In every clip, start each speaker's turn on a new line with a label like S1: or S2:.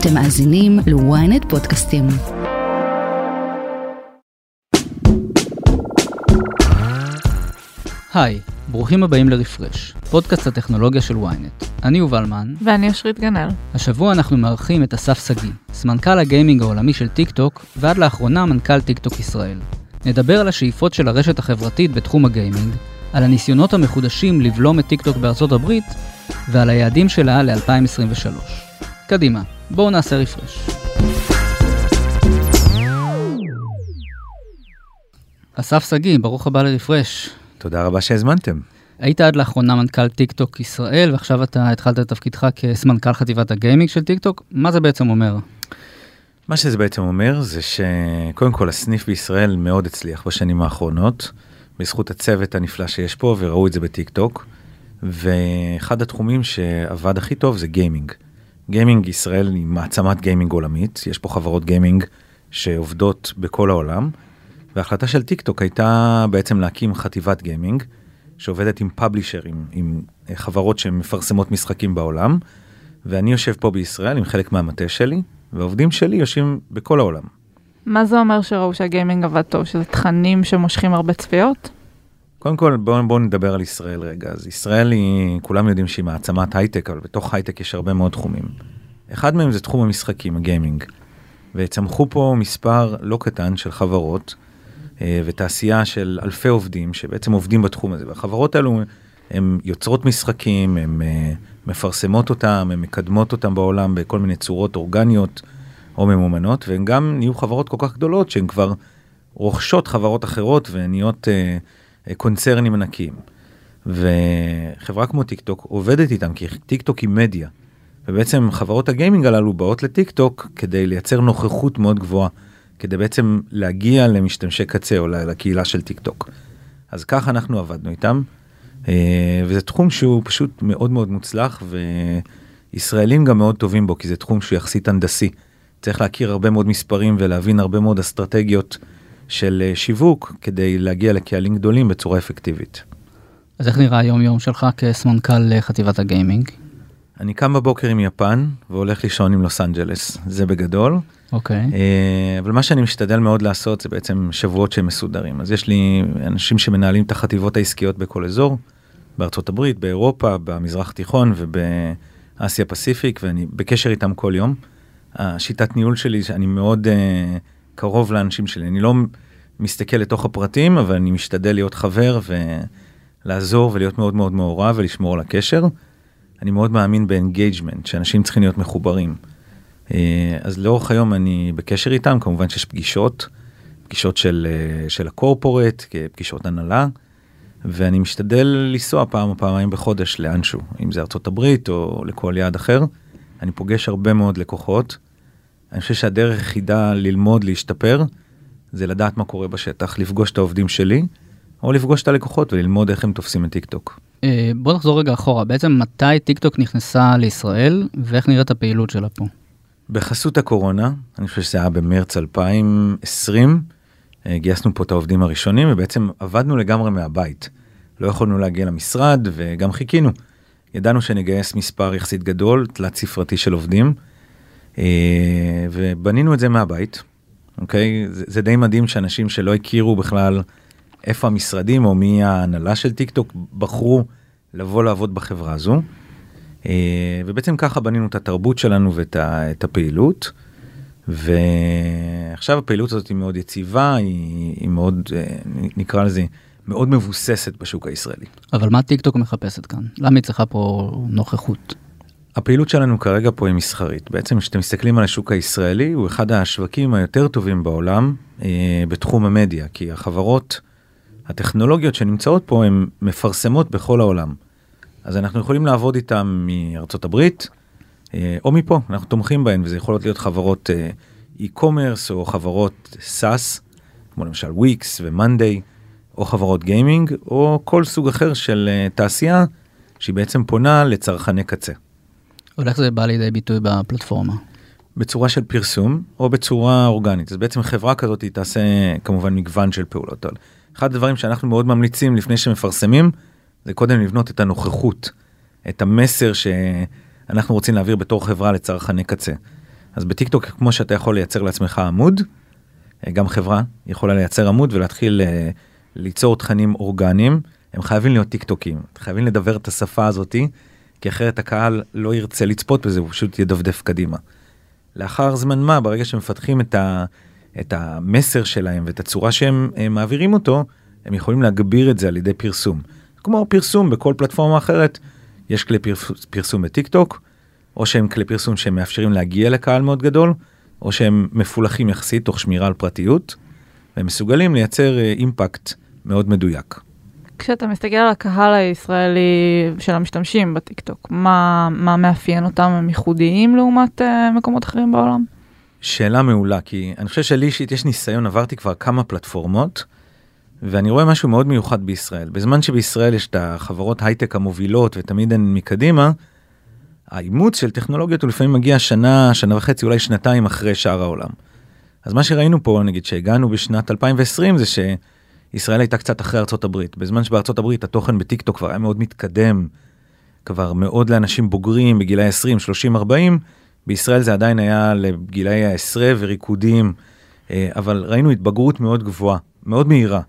S1: אתם מאזינים ל-ynet פודקאסטים.
S2: היי, ברוכים הבאים לרפרש, פודקאסט הטכנולוגיה של ynet. אני יובל מן.
S3: ואני אשרית גנאל.
S2: השבוע אנחנו מארחים את אסף שגיא, סמנכ"ל הגיימינג העולמי של טיק טוק, ועד לאחרונה מנכ"ל טיק טוק ישראל. נדבר על השאיפות של הרשת החברתית בתחום הגיימינג, על הניסיונות המחודשים לבלום את טיק טוק בארצות הברית, ועל היעדים שלה ל-2023. קדימה, בואו נעשה רפרש. אסף שגיא, ברוך הבא לרפרש.
S4: תודה רבה שהזמנתם.
S2: היית עד לאחרונה מנכ"ל טיק טוק ישראל, ועכשיו אתה התחלת את תפקידך כסמנכ"ל חטיבת הגיימינג של טיק טוק. מה זה בעצם אומר?
S4: מה שזה בעצם אומר זה שקודם כל הסניף בישראל מאוד הצליח בשנים האחרונות, בזכות הצוות הנפלא שיש פה, וראו את זה בטיק טוק. ואחד התחומים שעבד הכי טוב זה גיימינג. גיימינג ישראל היא מעצמת גיימינג עולמית, יש פה חברות גיימינג שעובדות בכל העולם. וההחלטה של טיק טוק הייתה בעצם להקים חטיבת גיימינג שעובדת עם publisher־ים, עם חברות שמפרסמות משחקים בעולם. ואני יושב פה בישראל עם חלק מהמטה שלי, והעובדים שלי יושבים בכל העולם.
S3: מה זה אומר שראו שהגיימינג עבד טוב? שזה תכנים שמושכים הרבה צפיות?
S4: קודם כל בואו בוא נדבר על ישראל רגע. אז ישראל היא, כולם יודעים שהיא מעצמת הייטק, אבל בתוך הייטק יש הרבה מאוד תחומים. אחד מהם זה תחום המשחקים, הגיימינג. וצמחו פה מספר לא קטן של חברות אה, ותעשייה של אלפי עובדים שבעצם עובדים בתחום הזה. והחברות האלו הן יוצרות משחקים, הן אה, מפרסמות אותם, הן מקדמות אותם בעולם בכל מיני צורות אורגניות או ממומנות, והן גם נהיו חברות כל כך גדולות שהן כבר רוכשות חברות אחרות ונהיות אה, קונצרנים ענקיים. וחברה כמו טיק טוק עובדת איתם כי טיק טוק היא מדיה. ובעצם חברות הגיימינג הללו באות לטיק טוק כדי לייצר נוכחות מאוד גבוהה, כדי בעצם להגיע למשתמשי קצה או לקהילה של טיק טוק. אז ככה אנחנו עבדנו איתם, אה, וזה תחום שהוא פשוט מאוד מאוד מוצלח וישראלים גם מאוד טובים בו כי זה תחום שהוא יחסית הנדסי. צריך להכיר הרבה מאוד מספרים ולהבין הרבה מאוד אסטרטגיות של אה, שיווק כדי להגיע לקהלים גדולים בצורה אפקטיבית.
S2: אז איך נראה היום יום שלך כסמנכ"ל חטיבת הגיימינג?
S4: אני קם בבוקר עם יפן והולך לישון עם לוס אנג'לס, זה בגדול.
S2: אוקיי. Okay.
S4: אבל מה שאני משתדל מאוד לעשות זה בעצם שבועות שהם מסודרים. אז יש לי אנשים שמנהלים את החטיבות העסקיות בכל אזור, בארצות הברית, באירופה, במזרח התיכון ובאסיה פסיפיק, ואני בקשר איתם כל יום. השיטת ניהול שלי, שאני מאוד אה, קרוב לאנשים שלי, אני לא מסתכל לתוך הפרטים, אבל אני משתדל להיות חבר ולעזור ולהיות מאוד מאוד מעורב ולשמור על הקשר. אני מאוד מאמין ב engagement, שאנשים צריכים להיות מחוברים. אה, אז לאורך היום אני בקשר איתם, כמובן שיש פגישות, פגישות של, אה, של ה corporate, פגישות הנהלה, ואני משתדל לנסוע פעם או פעמיים בחודש לאנשהו, אם זה ארצות הברית או לכל יעד אחר. אני פוגש הרבה מאוד לקוחות. אני חושב שהדרך היחידה ללמוד, להשתפר, זה לדעת מה קורה בשטח, לפגוש את העובדים שלי, או לפגוש את הלקוחות וללמוד איך הם תופסים את טיק טוק.
S2: אה, בוא נחזור רגע אחורה, בעצם מתי טיק טוק נכנסה לישראל ואיך נראית הפעילות שלה פה?
S4: בחסות הקורונה, אני חושב שזה היה במרץ 2020, אה, גייסנו פה את העובדים הראשונים ובעצם עבדנו לגמרי מהבית. לא יכולנו להגיע למשרד וגם חיכינו. ידענו שנגייס מספר יחסית גדול, תלת ספרתי של עובדים, ובנינו את זה מהבית, אוקיי? זה, זה די מדהים שאנשים שלא הכירו בכלל איפה המשרדים או מי ההנהלה של טיק טוק בחרו לבוא לעבוד בחברה הזו. אה, ובעצם ככה בנינו את התרבות שלנו ואת הפעילות. ועכשיו הפעילות הזאת היא מאוד יציבה, היא, היא מאוד, אה, נקרא לזה, מאוד מבוססת בשוק הישראלי.
S2: אבל מה טיק טוק מחפשת כאן? למה היא צריכה פה נוכחות?
S4: הפעילות שלנו כרגע פה היא מסחרית. בעצם כשאתם מסתכלים על השוק הישראלי, הוא אחד השווקים היותר טובים בעולם אה, בתחום המדיה, כי החברות הטכנולוגיות שנמצאות פה הן מפרסמות בכל העולם. אז אנחנו יכולים לעבוד איתם מארצות הברית אה, או מפה, אנחנו תומכים בהן וזה יכול להיות חברות אה, e-commerce או חברות SaaS, כמו למשל וויקס ומאנדיי, או חברות גיימינג, או כל סוג אחר של אה, תעשייה שהיא בעצם פונה לצרכני קצה.
S2: אבל איך זה בא לידי ביטוי בפלטפורמה?
S4: בצורה של פרסום או בצורה אורגנית. אז בעצם חברה כזאת היא תעשה כמובן מגוון של פעולות. אחד הדברים שאנחנו מאוד ממליצים לפני שמפרסמים, זה קודם לבנות את הנוכחות, את המסר שאנחנו רוצים להעביר בתור חברה לצרכני קצה. אז בטיקטוק כמו שאתה יכול לייצר לעצמך עמוד, אה, גם חברה יכולה לייצר עמוד ולהתחיל אה, ליצור תכנים אורגניים, הם חייבים להיות טיקטוקים, חייבים לדבר את השפה הזאתי, כי אחרת הקהל לא ירצה לצפות בזה, הוא פשוט ידפדף קדימה. לאחר זמן מה, ברגע שמפתחים את, ה, את המסר שלהם ואת הצורה שהם מעבירים אותו, הם יכולים להגביר את זה על ידי פרסום. כמו פרסום בכל פלטפורמה אחרת, יש כלי פרסום בטיק טוק, או שהם כלי פרסום שמאפשרים להגיע לקהל מאוד גדול, או שהם מפולחים יחסית תוך שמירה על פרטיות, והם מסוגלים לייצר אימפקט מאוד מדויק.
S3: כשאתה מסתכל על הקהל הישראלי של המשתמשים בטיקטוק, מה, מה מאפיין אותם, הם ייחודיים לעומת uh, מקומות אחרים בעולם?
S4: שאלה מעולה, כי אני חושב שלי אישית יש ניסיון, עברתי כבר כמה פלטפורמות, ואני רואה משהו מאוד מיוחד בישראל. בזמן שבישראל יש את החברות הייטק המובילות ותמיד הן מקדימה, האימוץ של טכנולוגיות הוא לפעמים מגיע שנה, שנה וחצי, אולי שנתיים אחרי שאר העולם. אז מה שראינו פה, נגיד שהגענו בשנת 2020, זה שישראל הייתה קצת אחרי ארצות הברית. בזמן שבארצות הברית התוכן בטיקטוק כבר היה מאוד מתקדם, כבר מאוד לאנשים בוגרים בגילאי 20, 30, 40, בישראל זה עדיין היה לגילאי העשרה וריקודים, אה, אבל ראינו התבגרות מאוד גבוהה, מאוד מהירה.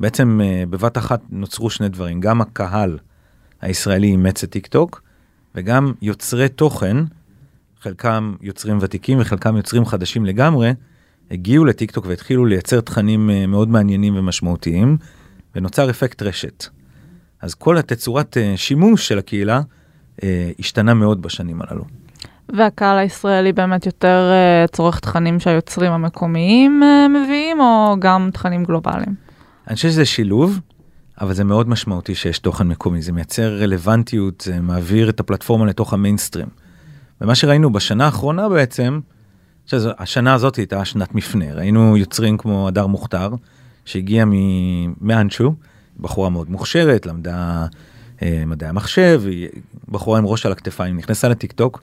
S4: בעצם אה, בבת אחת נוצרו שני דברים, גם הקהל הישראלי אימץ את טיק טוק, וגם יוצרי תוכן, חלקם יוצרים ותיקים וחלקם יוצרים חדשים לגמרי, הגיעו לטיק טוק והתחילו לייצר תכנים אה, מאוד מעניינים ומשמעותיים, ונוצר אפקט רשת. אז כל התצורת אה, שימוש של הקהילה השתנה מאוד בשנים הללו.
S3: והקהל הישראלי באמת יותר צורך תכנים שהיוצרים המקומיים מביאים, או גם תכנים גלובליים?
S4: אני חושב שזה שילוב, אבל זה מאוד משמעותי שיש תוכן מקומי, זה מייצר רלוונטיות, זה מעביר את הפלטפורמה לתוך המיינסטרים. ומה שראינו בשנה האחרונה בעצם, השנה הזאת הייתה שנת מפנה, ראינו יוצרים כמו הדר מוכתר, שהגיע מאנשו, בחורה מאוד מוכשרת, למדה אה, מדעי המחשב, היא בחורה עם ראש על הכתפיים, נכנסה לטיק טוק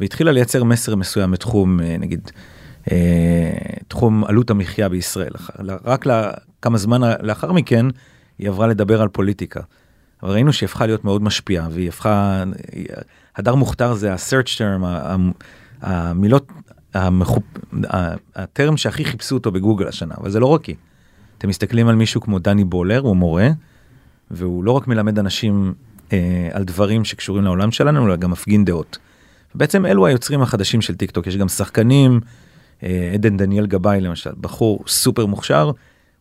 S4: והתחילה לייצר מסר מסוים בתחום, אה, נגיד, אה, תחום עלות המחיה בישראל. רק כמה זמן לאחר מכן היא עברה לדבר על פוליטיקה. אבל ראינו שהיא הפכה להיות מאוד משפיעה והיא הפכה, הדר מוכתר זה ה-search term, המילות, המחופ... ה term שהכי חיפשו אותו בגוגל השנה, אבל זה לא רק היא. אתם מסתכלים על מישהו כמו דני בולר, הוא מורה, והוא לא רק מלמד אנשים אה, על דברים שקשורים לעולם שלנו, אלא גם מפגין דעות. בעצם אלו היוצרים החדשים של טיק טוק, יש גם שחקנים, אה, עדן דניאל גבאי למשל, בחור סופר מוכשר,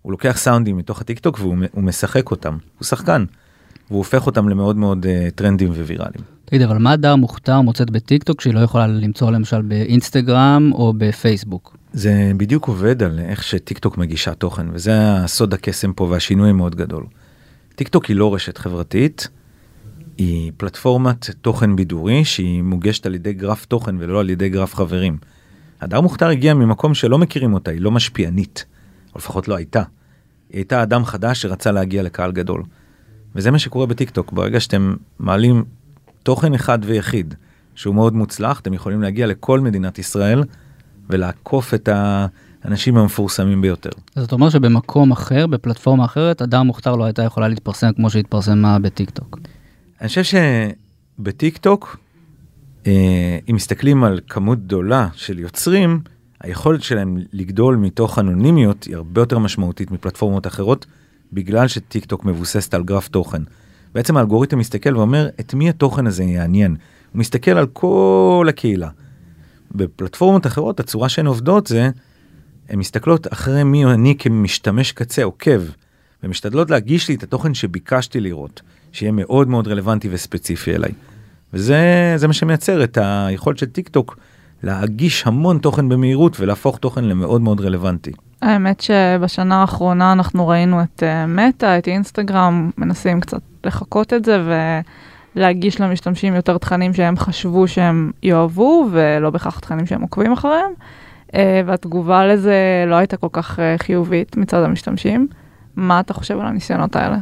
S4: הוא לוקח סאונדים מתוך הטיק טוק והוא משחק אותם, הוא שחקן, והוא הופך אותם למאוד מאוד אה, טרנדים וויראליים.
S2: תגיד, אבל מה הדר מוכתר מוצאת בטיק טוק שהיא לא יכולה למצוא למשל באינסטגרם או בפייסבוק?
S4: זה בדיוק עובד על איך שטיק טוק מגישה תוכן, וזה הסוד הקסם פה והשינוי מאוד גדול. טיק טוק היא לא רשת חברתית, היא פלטפורמת תוכן בידורי שהיא מוגשת על ידי גרף תוכן ולא על ידי גרף חברים. הדר מוכתר הגיע ממקום שלא מכירים אותה, היא לא משפיענית. או לפחות לא הייתה. היא הייתה אדם חדש שרצה להגיע לקהל גדול. וזה מה שקורה בטיקטוק, ברגע שאתם מעלים תוכן אחד ויחיד שהוא מאוד מוצלח, אתם יכולים להגיע לכל מדינת ישראל ולעקוף את האנשים המפורסמים ביותר.
S2: אז אתה אומר שבמקום אחר, בפלטפורמה אחרת, אדם מוכתר לא הייתה יכולה להתפרסם כמו שהתפרסמה בטיקטוק.
S4: אני חושב שבטיקטוק, אה, אם מסתכלים על כמות גדולה של יוצרים, היכולת שלהם לגדול מתוך אנונימיות היא הרבה יותר משמעותית מפלטפורמות אחרות, בגלל שטיק טוק מבוססת על גרף תוכן. בעצם האלגוריתם מסתכל ואומר את מי התוכן הזה יעניין. הוא מסתכל על כל הקהילה. בפלטפורמות אחרות הצורה שהן עובדות זה, הן מסתכלות אחרי מי אני כמשתמש קצה עוקב, ומשתדלות להגיש לי את התוכן שביקשתי לראות, שיהיה מאוד מאוד רלוונטי וספציפי אליי. וזה מה שמייצר את היכולת של טיק טוק להגיש המון תוכן במהירות ולהפוך תוכן למאוד מאוד רלוונטי.
S3: האמת שבשנה האחרונה אנחנו ראינו את uh, מטא, את אינסטגרם, מנסים קצת לחקות את זה ולהגיש למשתמשים יותר תכנים שהם חשבו שהם יאהבו ולא בהכרח תכנים שהם עוקבים אחריהם. Uh, והתגובה לזה לא הייתה כל כך uh, חיובית מצד המשתמשים. מה אתה חושב על הניסיונות האלה?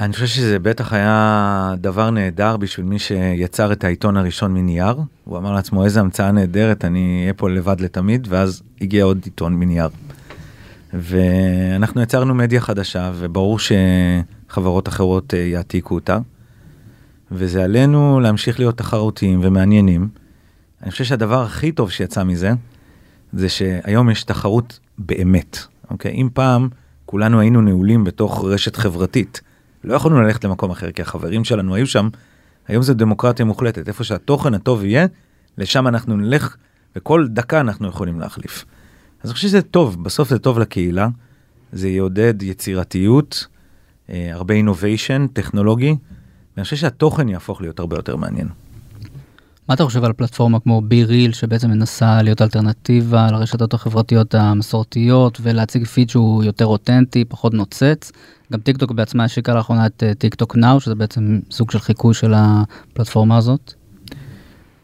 S4: אני חושב שזה בטח היה דבר נהדר בשביל מי שיצר את העיתון הראשון מנייר. הוא אמר לעצמו איזה המצאה נהדרת, אני אהיה פה לבד לתמיד, ואז הגיע עוד עיתון מנייר. ואנחנו יצרנו מדיה חדשה, וברור שחברות אחרות אה, יעתיקו אותה. וזה עלינו להמשיך להיות תחרותיים ומעניינים, אני חושב שהדבר הכי טוב שיצא מזה, זה שהיום יש תחרות באמת, אוקיי? אם פעם כולנו היינו נעולים בתוך רשת חברתית, לא יכולנו ללכת למקום אחר כי החברים שלנו היו שם, היום זו דמוקרטיה מוחלטת, איפה שהתוכן הטוב יהיה, לשם אנחנו נלך, וכל דקה אנחנו יכולים להחליף. אז אני חושב שזה טוב, בסוף זה טוב לקהילה, זה יעודד יצירתיות, אה, הרבה אינוביישן טכנולוגי, ואני חושב שהתוכן יהפוך להיות הרבה יותר מעניין.
S2: מה אתה חושב על פלטפורמה כמו בי ריל שבעצם מנסה להיות אלטרנטיבה לרשתות החברתיות המסורתיות ולהציג פיד שהוא יותר אותנטי, פחות נוצץ? גם טיק טוק בעצמה השיקה לאחרונה את אה, טיק טוק נאו שזה בעצם סוג של חיקוי של הפלטפורמה הזאת.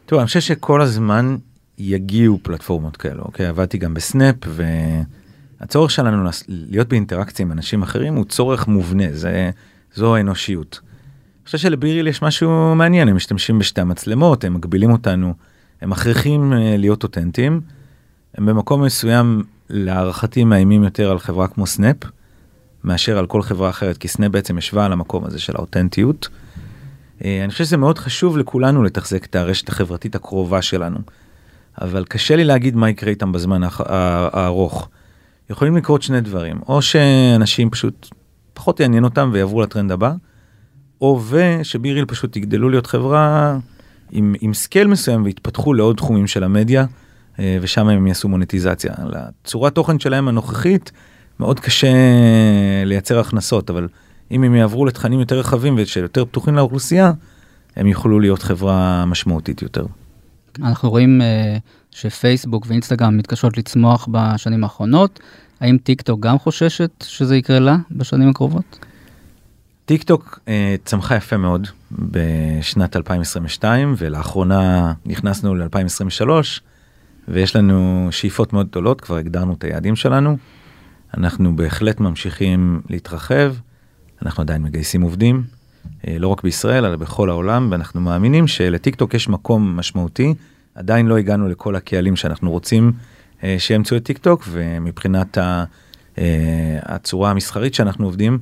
S4: תראו, אני חושב שכל הזמן יגיעו פלטפורמות כאלו, אוקיי? עבדתי גם בסנאפ והצורך שלנו להיות באינטראקציה עם אנשים אחרים הוא צורך מובנה, זה, זו האנושיות. חושב של BeReal יש משהו מעניין, הם משתמשים בשתי המצלמות, הם מגבילים אותנו, הם מכריחים אה, להיות אותנטיים. הם במקום מסוים להערכתי מאיימים יותר על חברה כמו סנאפ, מאשר על כל חברה אחרת, כי סנאפ בעצם השווה על המקום הזה של האותנטיות. אה, אני חושב שזה מאוד חשוב לכולנו לתחזק את הרשת החברתית הקרובה שלנו, אבל קשה לי להגיד מה יקרה איתם בזמן הארוך. יכולים לקרות שני דברים, או שאנשים פשוט פחות יעניין אותם ויעברו לטרנד הבא, או ש BeReal פשוט יגדלו להיות חברה עם, עם scale מסוים ויתפתחו לעוד תחומים של המדיה, אה, ושם הם יעשו מוניטיזציה. לצורת תוכן שלהם הנוכחית, מאוד קשה לייצר הכנסות, אבל אם הם יעברו לתכנים יותר רחבים ושיותר פתוחים לאוכלוסייה, הם יוכלו להיות חברה משמעותית יותר.
S2: אנחנו רואים אה, שפייסבוק ואינסטגרם מתקשות לצמוח בשנים האחרונות. האם טיק טוק גם חוששת שזה יקרה לה בשנים הקרובות?
S4: טיק טוק אה, צמחה יפה מאוד בשנת 2022 ולאחרונה נכנסנו ל-2023 ויש לנו שאיפות מאוד גדולות כבר הגדרנו את היעדים שלנו. אנחנו בהחלט ממשיכים להתרחב אנחנו עדיין מגייסים עובדים אה, לא רק בישראל אלא בכל העולם ואנחנו מאמינים שלטיק טוק יש מקום משמעותי עדיין לא הגענו לכל הקהלים שאנחנו רוצים אה, שיאמצו את טיק טוק ומבחינת ה, אה, הצורה המסחרית שאנחנו עובדים.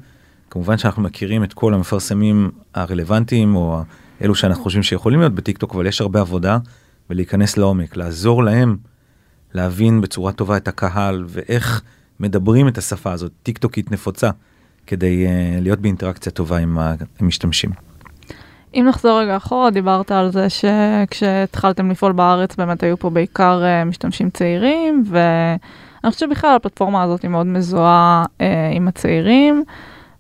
S4: כמובן שאנחנו מכירים את כל המפרסמים הרלוונטיים או אלו שאנחנו חושבים שיכולים להיות בטיקטוק אבל יש הרבה עבודה ולהיכנס לעומק לעזור להם להבין בצורה טובה את הקהל ואיך מדברים את השפה הזאת טיקטוקית נפוצה כדי uh, להיות באינטראקציה טובה עם המשתמשים.
S3: אם נחזור רגע אחורה, דיברת על זה שכשהתחלתם לפעול בארץ באמת היו פה בעיקר uh, משתמשים צעירים, ואני חושבת שבכלל הפלטפורמה הזאת היא מאוד מזוהה uh, עם הצעירים.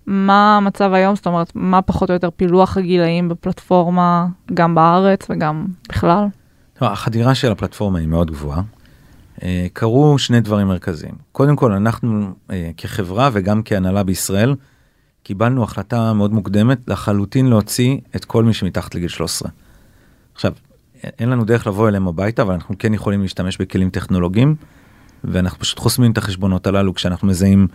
S3: מה המצב היום, זאת אומרת, מה פחות או יותר פילוח הגילאים בפלטפורמה, גם בארץ וגם בכלל?
S4: לא, החדירה של הפלטפורמה היא מאוד גבוהה. אה, קרו שני דברים מרכזיים. קודם כל, אנחנו אה, כחברה וגם כהנהלה בישראל, קיבלנו החלטה מאוד מוקדמת לחלוטין להוציא את כל מי שמתחת לגיל 13. עכשיו, אין לנו דרך לבוא אליהם הביתה, אבל אנחנו כן יכולים להשתמש בכלים טכנולוגיים, ואנחנו פשוט חוסמים את החשבונות הללו כשאנחנו מזהים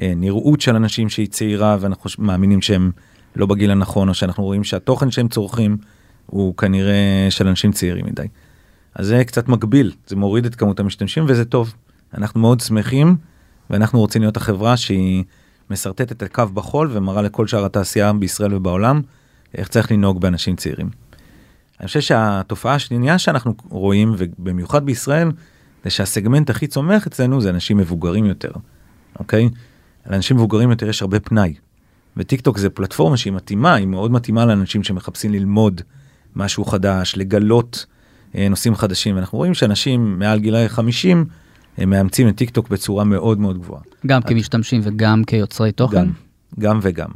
S4: נראות של אנשים שהיא צעירה ואנחנו מאמינים שהם לא בגיל הנכון או שאנחנו רואים שהתוכן שהם צורכים הוא כנראה של אנשים צעירים מדי. אז זה קצת מגביל זה מוריד את כמות המשתמשים וזה טוב אנחנו מאוד שמחים ואנחנו רוצים להיות החברה שהיא משרטטת את הקו בחול ומראה לכל שאר התעשייה בישראל ובעולם איך צריך לנהוג באנשים צעירים. אני חושב שהתופעה השנייה שאנחנו רואים ובמיוחד בישראל זה שהסגמנט הכי צומח אצלנו זה אנשים מבוגרים יותר. אוקיי? לאנשים מבוגרים יותר יש הרבה פנאי. וטיק טוק זה פלטפורמה שהיא מתאימה, היא מאוד מתאימה לאנשים שמחפשים ללמוד משהו חדש, לגלות אה, נושאים חדשים. ואנחנו רואים שאנשים מעל גילאי 50 הם מאמצים את טיק טוק בצורה מאוד מאוד גבוהה.
S2: גם כמשתמשים וגם כיוצרי תוכן?
S4: גם, גם וגם.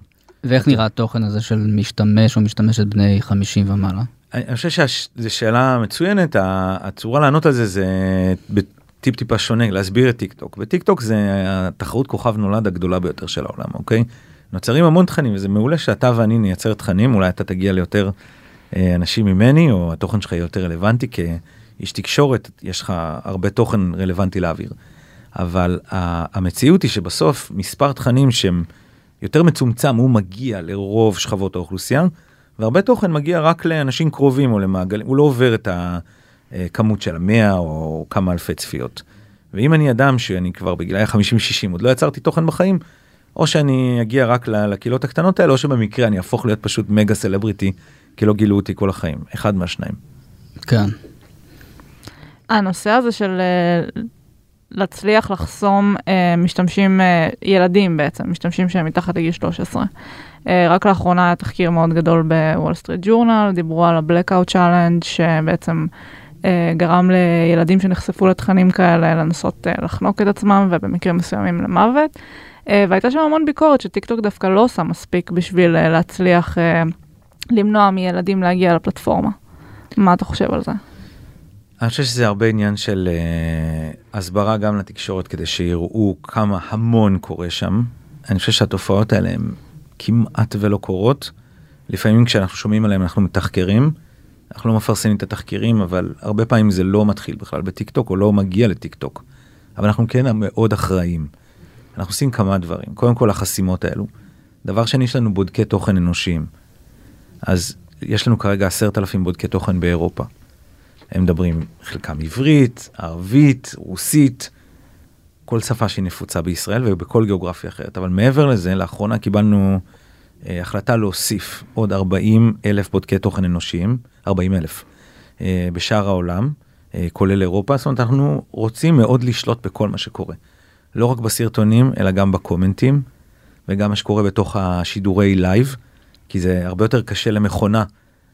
S2: ואיך נראה התוכן הזה של משתמש או משתמשת בני 50 ומעלה?
S4: אני חושב שזו שאלה מצוינת, הצורה לענות על זה זה טיפ טיפה שונה להסביר את טיק טוק וטיק טוק זה התחרות כוכב נולד הגדולה ביותר של העולם אוקיי נוצרים המון תכנים וזה מעולה שאתה ואני נייצר תכנים אולי אתה תגיע ליותר אה, אנשים ממני או התוכן שלך יהיה יותר רלוונטי כאיש תקשורת יש לך הרבה תוכן רלוונטי להעביר. אבל המציאות היא שבסוף מספר תכנים שהם יותר מצומצם הוא מגיע לרוב שכבות האוכלוסייה והרבה תוכן מגיע רק לאנשים קרובים או למעגלים הוא לא עובר את ה... אה, כמות של המאה או כמה אלפי צפיות. ואם אני אדם שאני כבר בגילאי 50-60 עוד לא יצרתי תוכן בחיים, או שאני אגיע רק לקהילות הקטנות האלה, או שבמקרה אני אהפוך להיות פשוט מגה סלבריטי, כי לא גילו אותי כל החיים. אחד מהשניים.
S2: כן.
S3: הנושא הזה של אה, להצליח לחסום אה, משתמשים, אה, ילדים בעצם, משתמשים שהם מתחת לגיל 13. אה, רק לאחרונה היה תחקיר מאוד גדול בוול סטריט ג'ורנל, דיברו על ה-Blackout Challenge, שבעצם גרם לילדים שנחשפו לתכנים כאלה לנסות אה, לחנוק את עצמם, ובמקרים מסוימים למוות. אה, והייתה שם המון ביקורת שטיקטוק דווקא לא עושה מספיק בשביל אה, להצליח אה, למנוע מילדים להגיע לפלטפורמה. מה אתה חושב על זה?
S4: אני חושב שזה הרבה עניין של אה, הסברה גם לתקשורת כדי שיראו כמה המון קורה שם. אני חושב שהתופעות האלה הן כמעט ולא קורות. לפעמים כשאנחנו שומעים עליהם אנחנו מתחקרים. אנחנו לא מפרסמים את התחקירים אבל הרבה פעמים זה לא מתחיל בכלל בטיק טוק או לא מגיע לטיק טוק. אבל אנחנו כן מאוד אחראים. אנחנו עושים כמה דברים. קודם כל החסימות האלו. דבר שני יש לנו בודקי תוכן אנושיים. אז יש לנו כרגע עשרת אלפים בודקי תוכן באירופה. הם מדברים חלקם עברית, ערבית, רוסית, כל שפה שהיא נפוצה בישראל ובכל גיאוגרפיה אחרת. אבל מעבר לזה, לאחרונה קיבלנו החלטה להוסיף עוד 40 אלף בודקי תוכן אנושיים, 40 אלף, אה, בשאר העולם, אה, כולל אירופה. זאת אומרת, אנחנו רוצים מאוד לשלוט בכל מה שקורה. לא רק בסרטונים, אלא גם בקומנטים, וגם מה שקורה בתוך השידורי לייב, כי זה הרבה יותר קשה למכונה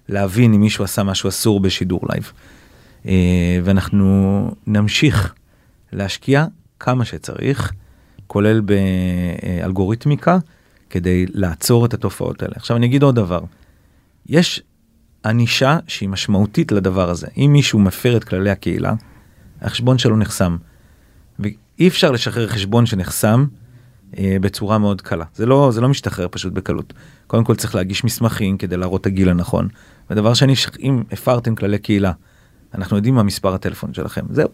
S4: להבין אם מישהו עשה משהו אסור בשידור לייב. אה, ואנחנו נמשיך להשקיע כמה שצריך, כולל באלגוריתמיקה, כדי לעצור את התופעות האלה. עכשיו אני אגיד עוד דבר, יש ענישה שהיא משמעותית לדבר הזה. אם מישהו מפר את כללי הקהילה, החשבון שלו נחסם. ואי אפשר לשחרר חשבון שנחסם אה, בצורה מאוד קלה. זה לא, זה לא משתחרר פשוט בקלות. קודם כל צריך להגיש מסמכים כדי להראות את הגיל הנכון. ודבר שני, אם הפרתם כללי קהילה, אנחנו יודעים מה מספר הטלפון שלכם, זהו.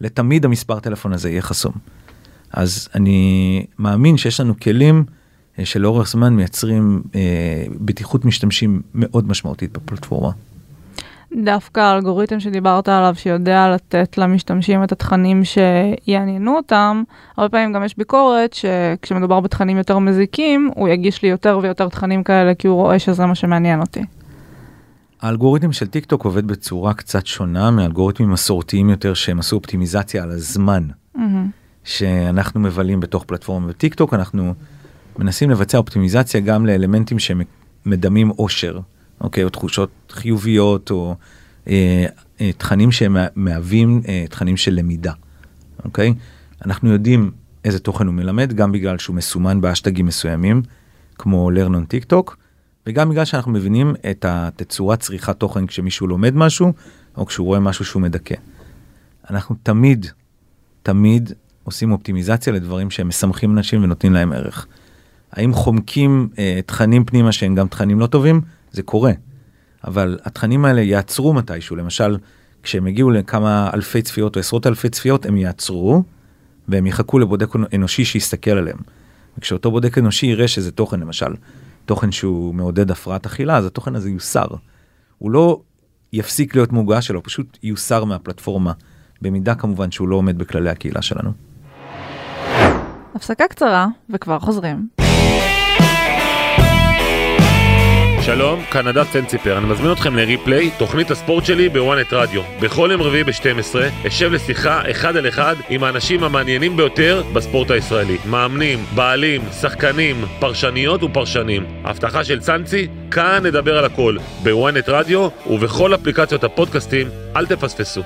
S4: לתמיד המספר הטלפון הזה יהיה חסום. אז אני מאמין שיש לנו כלים שלאורך זמן מייצרים אה, בטיחות משתמשים מאוד משמעותית בפלטפורמה.
S3: דווקא האלגוריתם שדיברת עליו, שיודע לתת למשתמשים את התכנים שיעניינו אותם, הרבה פעמים גם יש ביקורת שכשמדובר בתכנים יותר מזיקים, הוא יגיש לי יותר ויותר תכנים כאלה כי הוא רואה שזה מה שמעניין אותי.
S4: האלגוריתם של טיק טוק עובד בצורה קצת שונה מאלגוריתמים מסורתיים יותר שהם עשו אופטימיזציה על הזמן אמהמ. שאנחנו מבלים בתוך פלטפורמה בטיק טוק אנחנו מנסים לבצע אופטימיזציה גם לאלמנטים שמדמים אושר אוקיי או תחושות חיוביות או אה, אה, תכנים שמהווים אה, תכנים של למידה אוקיי אנחנו יודעים איזה תוכן הוא מלמד גם בגלל שהוא מסומן בהאשטגים מסוימים כמו learn on טוק. וגם בגלל שאנחנו מבינים את התצורת צריכת תוכן כשמישהו לומד משהו, או כשהוא רואה משהו שהוא מדכא. אנחנו תמיד, תמיד עושים אופטימיזציה לדברים שהם משמחים אנשים ונותנים להם ערך. האם חומקים אה, תכנים פנימה שהם גם תכנים לא טובים? זה קורה. אבל התכנים האלה יעצרו מתישהו, למשל, כשהם יגיעו לכמה אלפי צפיות או עשרות אלפי צפיות, הם יעצרו, והם יחכו לבודק אנושי שיסתכל עליהם. וכשאותו בודק אנושי יראה שזה תוכן, למשל, תוכן שהוא מעודד הפרעת אכילה, אז התוכן הזה יוסר. הוא לא יפסיק להיות מוגש שלו, פשוט יוסר מהפלטפורמה, במידה כמובן שהוא לא עומד בכללי הקהילה שלנו.
S3: הפסקה קצרה, וכבר חוזרים.
S5: שלום, כאן נדב פנציפר, אני מזמין אתכם לריפליי, תוכנית הספורט שלי בוואנט רדיו. בכל יום רביעי ב-12 אשב לשיחה אחד על אחד עם האנשים המעניינים ביותר בספורט הישראלי. מאמנים, בעלים, שחקנים, פרשניות ופרשנים. הבטחה של צאנצי, כאן נדבר על הכל, בוואנט רדיו ובכל אפליקציות הפודקאסטים, אל תפספסו.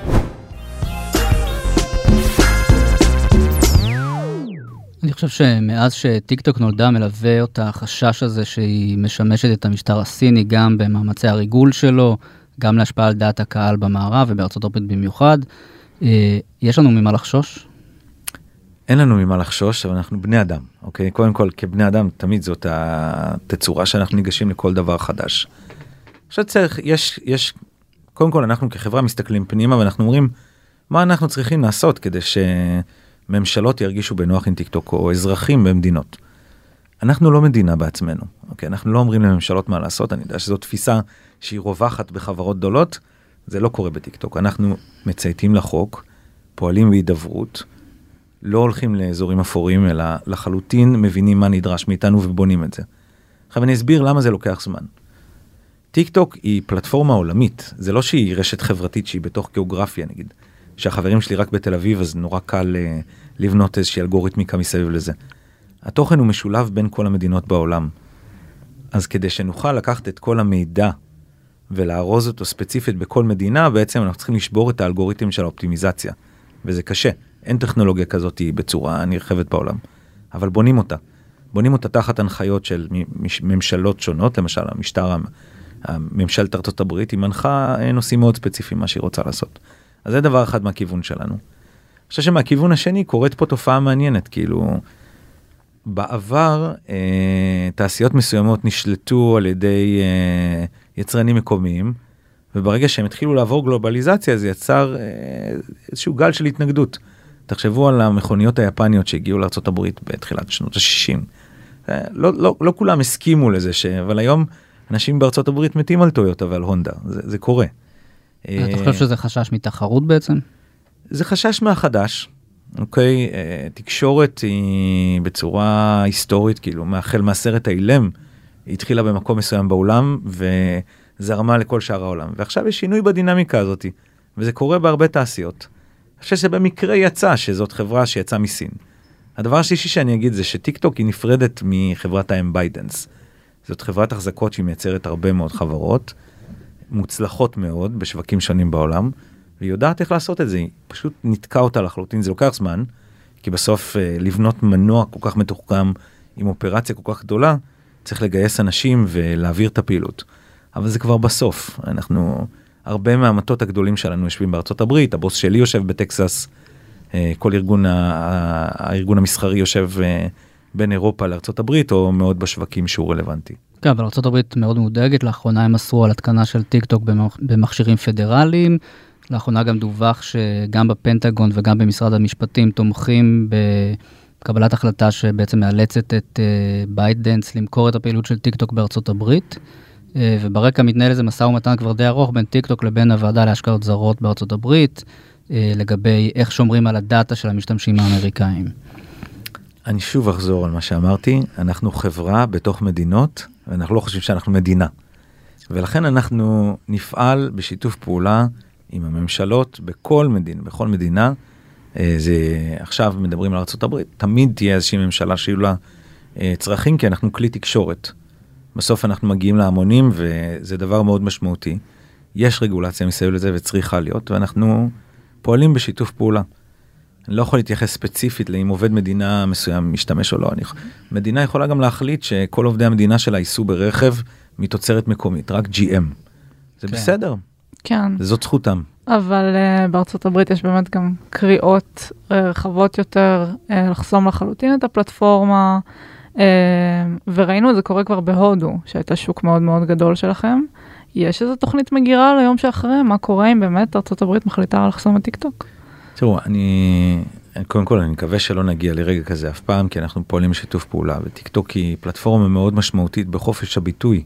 S2: אני חושב שמאז שטיק טוק נולדה מלווה אותה החשש הזה שהיא משמשת את המשטר הסיני גם במאמצי הריגול שלו, גם להשפעה על דעת הקהל במערב ובארצות הברית במיוחד. אה, יש לנו ממה לחשוש?
S4: אין לנו ממה לחשוש, אבל אנחנו בני אדם, אוקיי? קודם כל, כבני אדם, תמיד זאת התצורה שאנחנו ניגשים לכל דבר חדש. עכשיו צריך, יש, יש, קודם כל אנחנו כחברה מסתכלים פנימה ואנחנו אומרים, מה אנחנו צריכים לעשות כדי ש... ממשלות ירגישו בנוח עם טיק טוק או אזרחים במדינות. אנחנו לא מדינה בעצמנו, אוקיי? אנחנו לא אומרים לממשלות מה לעשות, אני יודע שזו תפיסה שהיא רווחת בחברות גדולות, זה לא קורה בטיק טוק. אנחנו מצייתים לחוק, פועלים בהידברות, לא הולכים לאזורים אפורים, אלא לחלוטין מבינים מה נדרש מאיתנו ובונים את זה. עכשיו אני אסביר למה זה לוקח זמן. טיק טוק היא פלטפורמה עולמית, זה לא שהיא רשת חברתית שהיא בתוך גיאוגרפיה נגיד. שהחברים שלי רק בתל אביב, אז נורא קל אה, לבנות איזושהי אלגוריתמיקה מסביב לזה. התוכן הוא משולב בין כל המדינות בעולם. אז כדי שנוכל לקחת את כל המידע ולארוז אותו ספציפית בכל מדינה, בעצם אנחנו צריכים לשבור את האלגוריתם של האופטימיזציה. וזה קשה, אין טכנולוגיה כזאת בצורה נרחבת בעולם. אבל בונים אותה. בונים אותה תחת הנחיות של ממשלות שונות, למשל המשטר, ממשלת ארצות הברית, היא מנחה נושאים מאוד ספציפיים מה שהיא רוצה לעשות. אז זה דבר אחד מהכיוון שלנו. אני חושב שמהכיוון השני קורית פה תופעה מעניינת, כאילו, בעבר אה, תעשיות מסוימות נשלטו על ידי אה, יצרנים מקומיים, וברגע שהם התחילו לעבור גלובליזציה זה יצר אה, איזשהו גל של התנגדות. תחשבו על המכוניות היפניות שהגיעו לארה"ב בתחילת שנות ה-60. אה, לא, לא, לא כולם הסכימו לזה, ש... אבל היום אנשים הברית מתים על טויוטה ועל הונדה, זה, זה קורה.
S2: אתה חושב שזה חשש מתחרות בעצם?
S4: זה חשש מהחדש, אוקיי? אה, תקשורת היא בצורה היסטורית, כאילו, מהחל מהסרט האילם, היא התחילה במקום מסוים בעולם וזרמה לכל שאר העולם. ועכשיו יש שינוי בדינמיקה הזאת, וזה קורה בהרבה תעשיות. אני חושב שבמקרה יצא שזאת חברה שיצאה מסין. הדבר השלישי שאני אגיד זה שטיק טוק היא נפרדת מחברת האם בייטדאנס. זאת חברת החזקות שהיא מייצרת הרבה מאוד חברות, מוצלחות מאוד בשווקים שונים בעולם, והיא יודעת איך לעשות את זה, היא פשוט ניתקה אותה לחלוטין, זה לוקח זמן, כי בסוף אה, לבנות מנוע כל כך מתוחכם עם אופרציה כל כך גדולה, צריך לגייס אנשים ולהעביר את הפעילות. אבל זה כבר בסוף, אנחנו, הרבה מהמטות הגדולים שלנו יושבים בארצות הברית, הבוס שלי יושב בטקסס, אה, כל ארגון, הארגון המסחרי יושב אה, בין אירופה הברית, או מאוד בשווקים שהוא רלוונטי.
S2: כן, אבל ארה"ב מאוד מודאגת, לאחרונה הם אסרו על התקנה של טיק טוק במכשירים פדרליים. לאחרונה גם דווח שגם בפנטגון וגם במשרד המשפטים תומכים בקבלת החלטה שבעצם מאלצת את בייטדאנס אה, למכור את הפעילות של טיק טוק בארצות הברית. אה, וברקע מתנהל איזה משא ומתן כבר די ארוך בין טיק טוק לבין הוועדה להשקעות זרות בארצות הברית, אה, לגבי איך שומרים על הדאטה של המשתמשים האמריקאים.
S4: אני שוב אחזור על מה שאמרתי, אנחנו חברה בתוך מדינות, ואנחנו לא חושבים שאנחנו מדינה. ולכן אנחנו נפעל בשיתוף פעולה עם הממשלות בכל מדינה, בכל מדינה. אה, זה עכשיו מדברים על ארה"ב, תמיד תהיה איזושהי ממשלה שיהיו לה אה, צרכים, כי אנחנו כלי תקשורת. בסוף אנחנו מגיעים להמונים וזה דבר מאוד משמעותי. יש רגולציה מסביב לזה וצריכה להיות, ואנחנו פועלים בשיתוף פעולה. אני לא יכול להתייחס ספציפית לאם עובד מדינה מסוים משתמש או לא. אני, מדינה יכולה גם להחליט שכל עובדי המדינה שלה ייסעו ברכב מתוצרת מקומית, רק GM. זה כן. בסדר,
S3: כן.
S4: זאת זכותם.
S3: אבל אה, בארצות הברית יש באמת גם קריאות אה, רחבות יותר אה, לחסום לחלוטין את הפלטפורמה, אה, וראינו את זה קורה כבר בהודו, שהייתה שוק מאוד מאוד גדול שלכם. יש איזו תוכנית מגירה ליום שאחרי? מה קורה אם באמת ארצות הברית מחליטה לחסום את טיק טוק?
S4: תראו, אני... קודם כל אני מקווה שלא נגיע לרגע כזה אף פעם כי אנחנו פועלים בשיתוף פעולה וטיק טוק היא פלטפורמה מאוד משמעותית בחופש הביטוי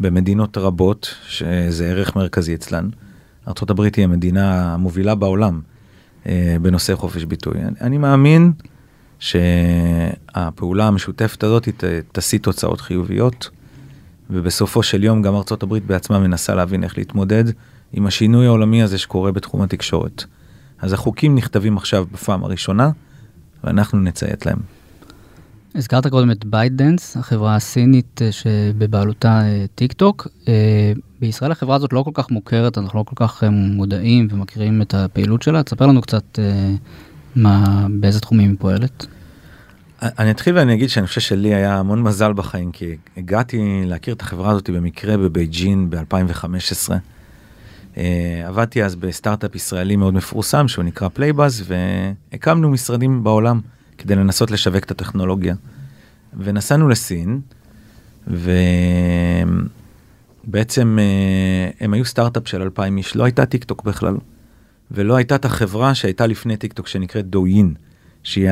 S4: במדינות רבות, שזה ערך מרכזי אצלן. ארה"ב היא המדינה המובילה בעולם אה, בנושא חופש ביטוי. אני, אני מאמין שהפעולה המשותפת הזאת ת, תשיא תוצאות חיוביות, ובסופו של יום גם ארה"ב בעצמה מנסה להבין איך להתמודד עם השינוי העולמי הזה שקורה בתחום התקשורת. אז החוקים נכתבים עכשיו בפעם הראשונה, ואנחנו נציית להם.
S2: הזכרת קודם את בייטדאנס, החברה הסינית אה, שבבעלותה אה, טיק טוק. אה, בישראל החברה הזאת לא כל כך מוכרת, אנחנו לא כל כך מודעים ומכירים את הפעילות שלה. תספר לנו קצת מה, באיזה תחומים היא פועלת.
S4: אני אתחיל ואני אגיד שאני חושב שלי היה המון מזל בחיים, כי הגעתי להכיר את החברה הזאת במקרה בבייג'ין ב-2015. עבדתי אז בסטארט-אפ ישראלי מאוד מפורסם שהוא נקרא פלייבאז והקמנו משרדים בעולם. כדי לנסות לשווק את הטכנולוגיה. ונסענו לסין, ובעצם אה, הם היו סטארט-אפ של 2,000 איש, לא הייתה טיק טוק בכלל. ולא הייתה את החברה שהייתה לפני טיק טוק שנקראת דויין, שהיא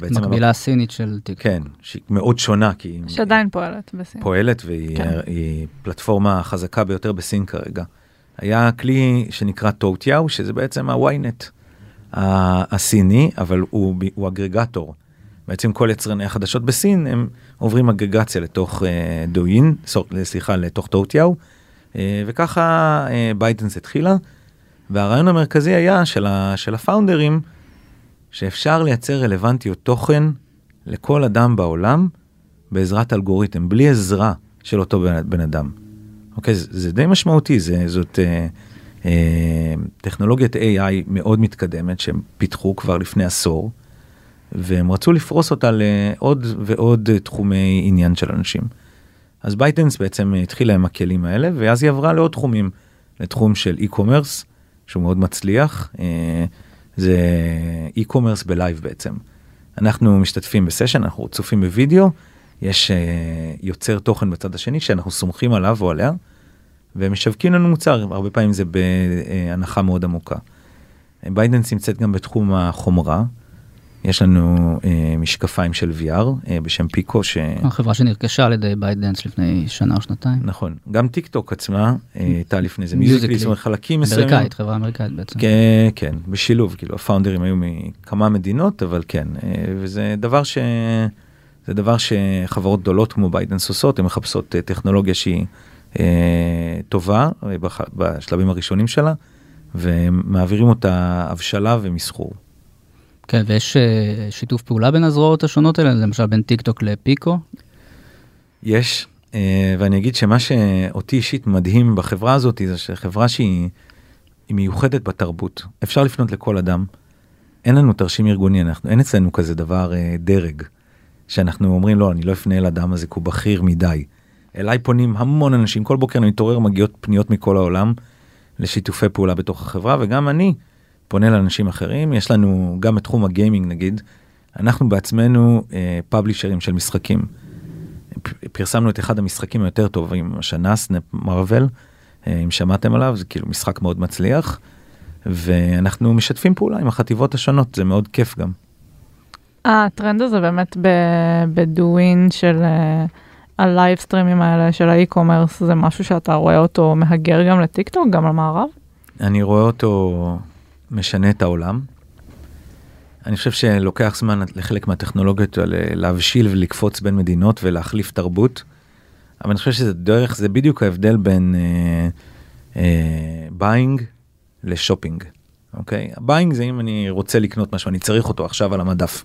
S2: בעצם... מקבילה הסינית של טיק.
S4: כן, שהיא מאוד שונה, כי...
S3: שעדיין פועלת בסין.
S4: פועלת, והיא כן. פלטפורמה חזקה ביותר בסין כרגע. היה כלי שנקרא טוטיאו, שזה בעצם ה-ynet. הסיני, אבל הוא, הוא aggregator. בעצם כל יצרני החדשות בסין הם עוברים אגרגציה לתוך אה, דויין, סליחה, לתוך טוטיאו, אה, וככה אה, בייטדאנס התחילה. והרעיון המרכזי היה של, ה, של הפאונדרים, שאפשר לייצר רלוונטיות תוכן לכל אדם בעולם בעזרת אלגוריתם, בלי עזרה של אותו בן, בן אדם. אוקיי, זה, זה די משמעותי, זה, זאת אה, אה, טכנולוגיית AI מאוד מתקדמת שהם פיתחו כבר לפני עשור, והם רצו לפרוס אותה לעוד ועוד תחומי עניין של אנשים. אז בייטדאנס בעצם התחילה עם הכלים האלה, ואז היא עברה לעוד תחומים, לתחום של e-commerce, שהוא מאוד מצליח, אה, זה e-commerce בלייב בעצם. אנחנו משתתפים בסשן, אנחנו צופים בווידאו, יש אה, יוצר תוכן בצד השני שאנחנו סומכים עליו או עליה, ומשווקים לנו מוצר, הרבה פעמים זה בהנחה מאוד עמוקה. בייטדאנס נמצאת גם בתחום החומרה, יש לנו אה, משקפיים של VR אה, בשם פיקו ש...
S2: החברה שנרכשה על ידי בייטדאנס לפני שנה או שנתיים.
S4: נכון, גם טיק טוק עצמה הייתה לפני זה מיוזיקלי, זאת אומרת חלקים מסוימים.
S2: אמריקאית, חברה אמריקאית בעצם.
S4: כן, כן, בשילוב, כאילו הפאונדרים היו מכמה מדינות, אבל כן, אה, וזה דבר ש... זה דבר שחברות גדולות כמו בייטדאנס עושות, הן מחפשות אה, טכנולוגיה שהיא אה, טובה אה, בח... בשלבים הראשונים שלה, ומעבירים אותה הבשלה ומסחור.
S2: כן, ויש אה, שיתוף פעולה בין הזרועות השונות האלה, למשל בין טיק טוק לפיקו?
S4: יש, אה, ואני אגיד שמה שאותי אישית מדהים בחברה הזאת, זה שחברה שהיא מיוחדת בתרבות. אפשר לפנות לכל אדם. אין לנו תרשים ארגוני, אנחנו, אין אצלנו כזה דבר אה, דרג, שאנחנו אומרים, לא, אני לא אפנה אל אדם הזה כי הוא בכיר מדי. אליי פונים המון אנשים, כל בוקר אני מתעורר, מגיעות פניות מכל העולם לשיתופי פעולה בתוך החברה, וגם אני פונה לאנשים אחרים. יש לנו גם את תחום הגיימינג נגיד, אנחנו בעצמנו אה, פאבלישרים של משחקים. פרסמנו את אחד המשחקים היותר טובים השנה, סנאפ מארוול, אה, אם שמעתם עליו, זה כאילו משחק מאוד מצליח, ואנחנו משתפים פעולה עם החטיבות השונות, זה מאוד כיף גם.
S3: הטרנד הזה באמת בדויין של אה, הלייב סטרימים האלה של ה e-commerce, זה משהו שאתה רואה אותו מהגר גם לטיק טוק, גם למערב?
S4: אני רואה אותו משנה את העולם. אני חושב שלוקח זמן לחלק מהטכנולוגיות האלה להבשיל ולקפוץ בין מדינות ולהחליף תרבות. אבל אני חושב שזה דרך, זה בדיוק ההבדל בין buying אה, אה, ל shopping. אוקיי? buying זה אם אני רוצה לקנות משהו, אני צריך אותו עכשיו על המדף.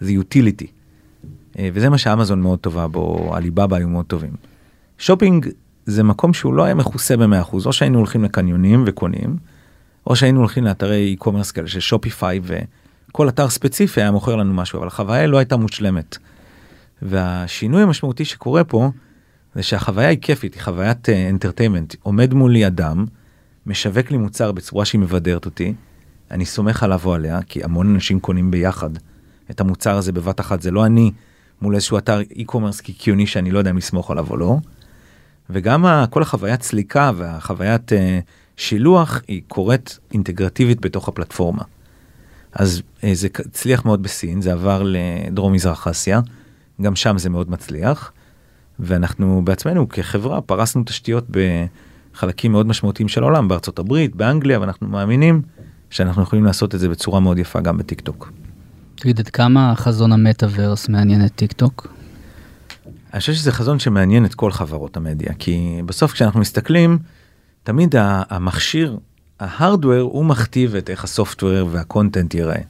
S4: זה utility. אה, וזה מה שאמזון מאוד טובה בו, עליבאבא היו מאוד טובים. שופינג זה מקום שהוא לא היה מכוסה ב-100%, או שהיינו הולכים לקניונים וקונים, או שהיינו הולכים לאתרי e-commerce כאלה של שופיפיי וכל אתר ספציפי היה מוכר לנו משהו, אבל החוויה לא הייתה מושלמת. והשינוי המשמעותי שקורה פה זה שהחוויה היא כיפית, היא חוויית entertainment. אה, עומד מולי אדם, משווק לי מוצר בצורה שהיא מבדרת אותי, אני סומך עליו או עליה, כי המון אנשים קונים ביחד את המוצר הזה בבת אחת, זה לא אני מול איזשהו אתר e-commerce קיקיוני שאני לא יודע אם לסמוך עליו או לא. וגם כל החוויית סליקה והחוויית uh, שילוח היא קורית אינטגרטיבית בתוך הפלטפורמה. אז uh, זה הצליח מאוד בסין, זה עבר לדרום מזרח אסיה, גם שם זה מאוד מצליח. ואנחנו בעצמנו כחברה פרסנו תשתיות בחלקים מאוד משמעותיים של העולם, בארצות הברית, באנגליה, ואנחנו מאמינים שאנחנו יכולים לעשות את זה בצורה מאוד יפה גם בטיק טוק.
S2: תגיד, עד כמה חזון המטאוורס מעניין את טיק טוק?
S4: אני חושב שזה חזון שמעניין את כל חברות המדיה, כי בסוף כשאנחנו מסתכלים, תמיד המכשיר, ה hardware, הוא מכתיב את איך ה software וה content ייראה.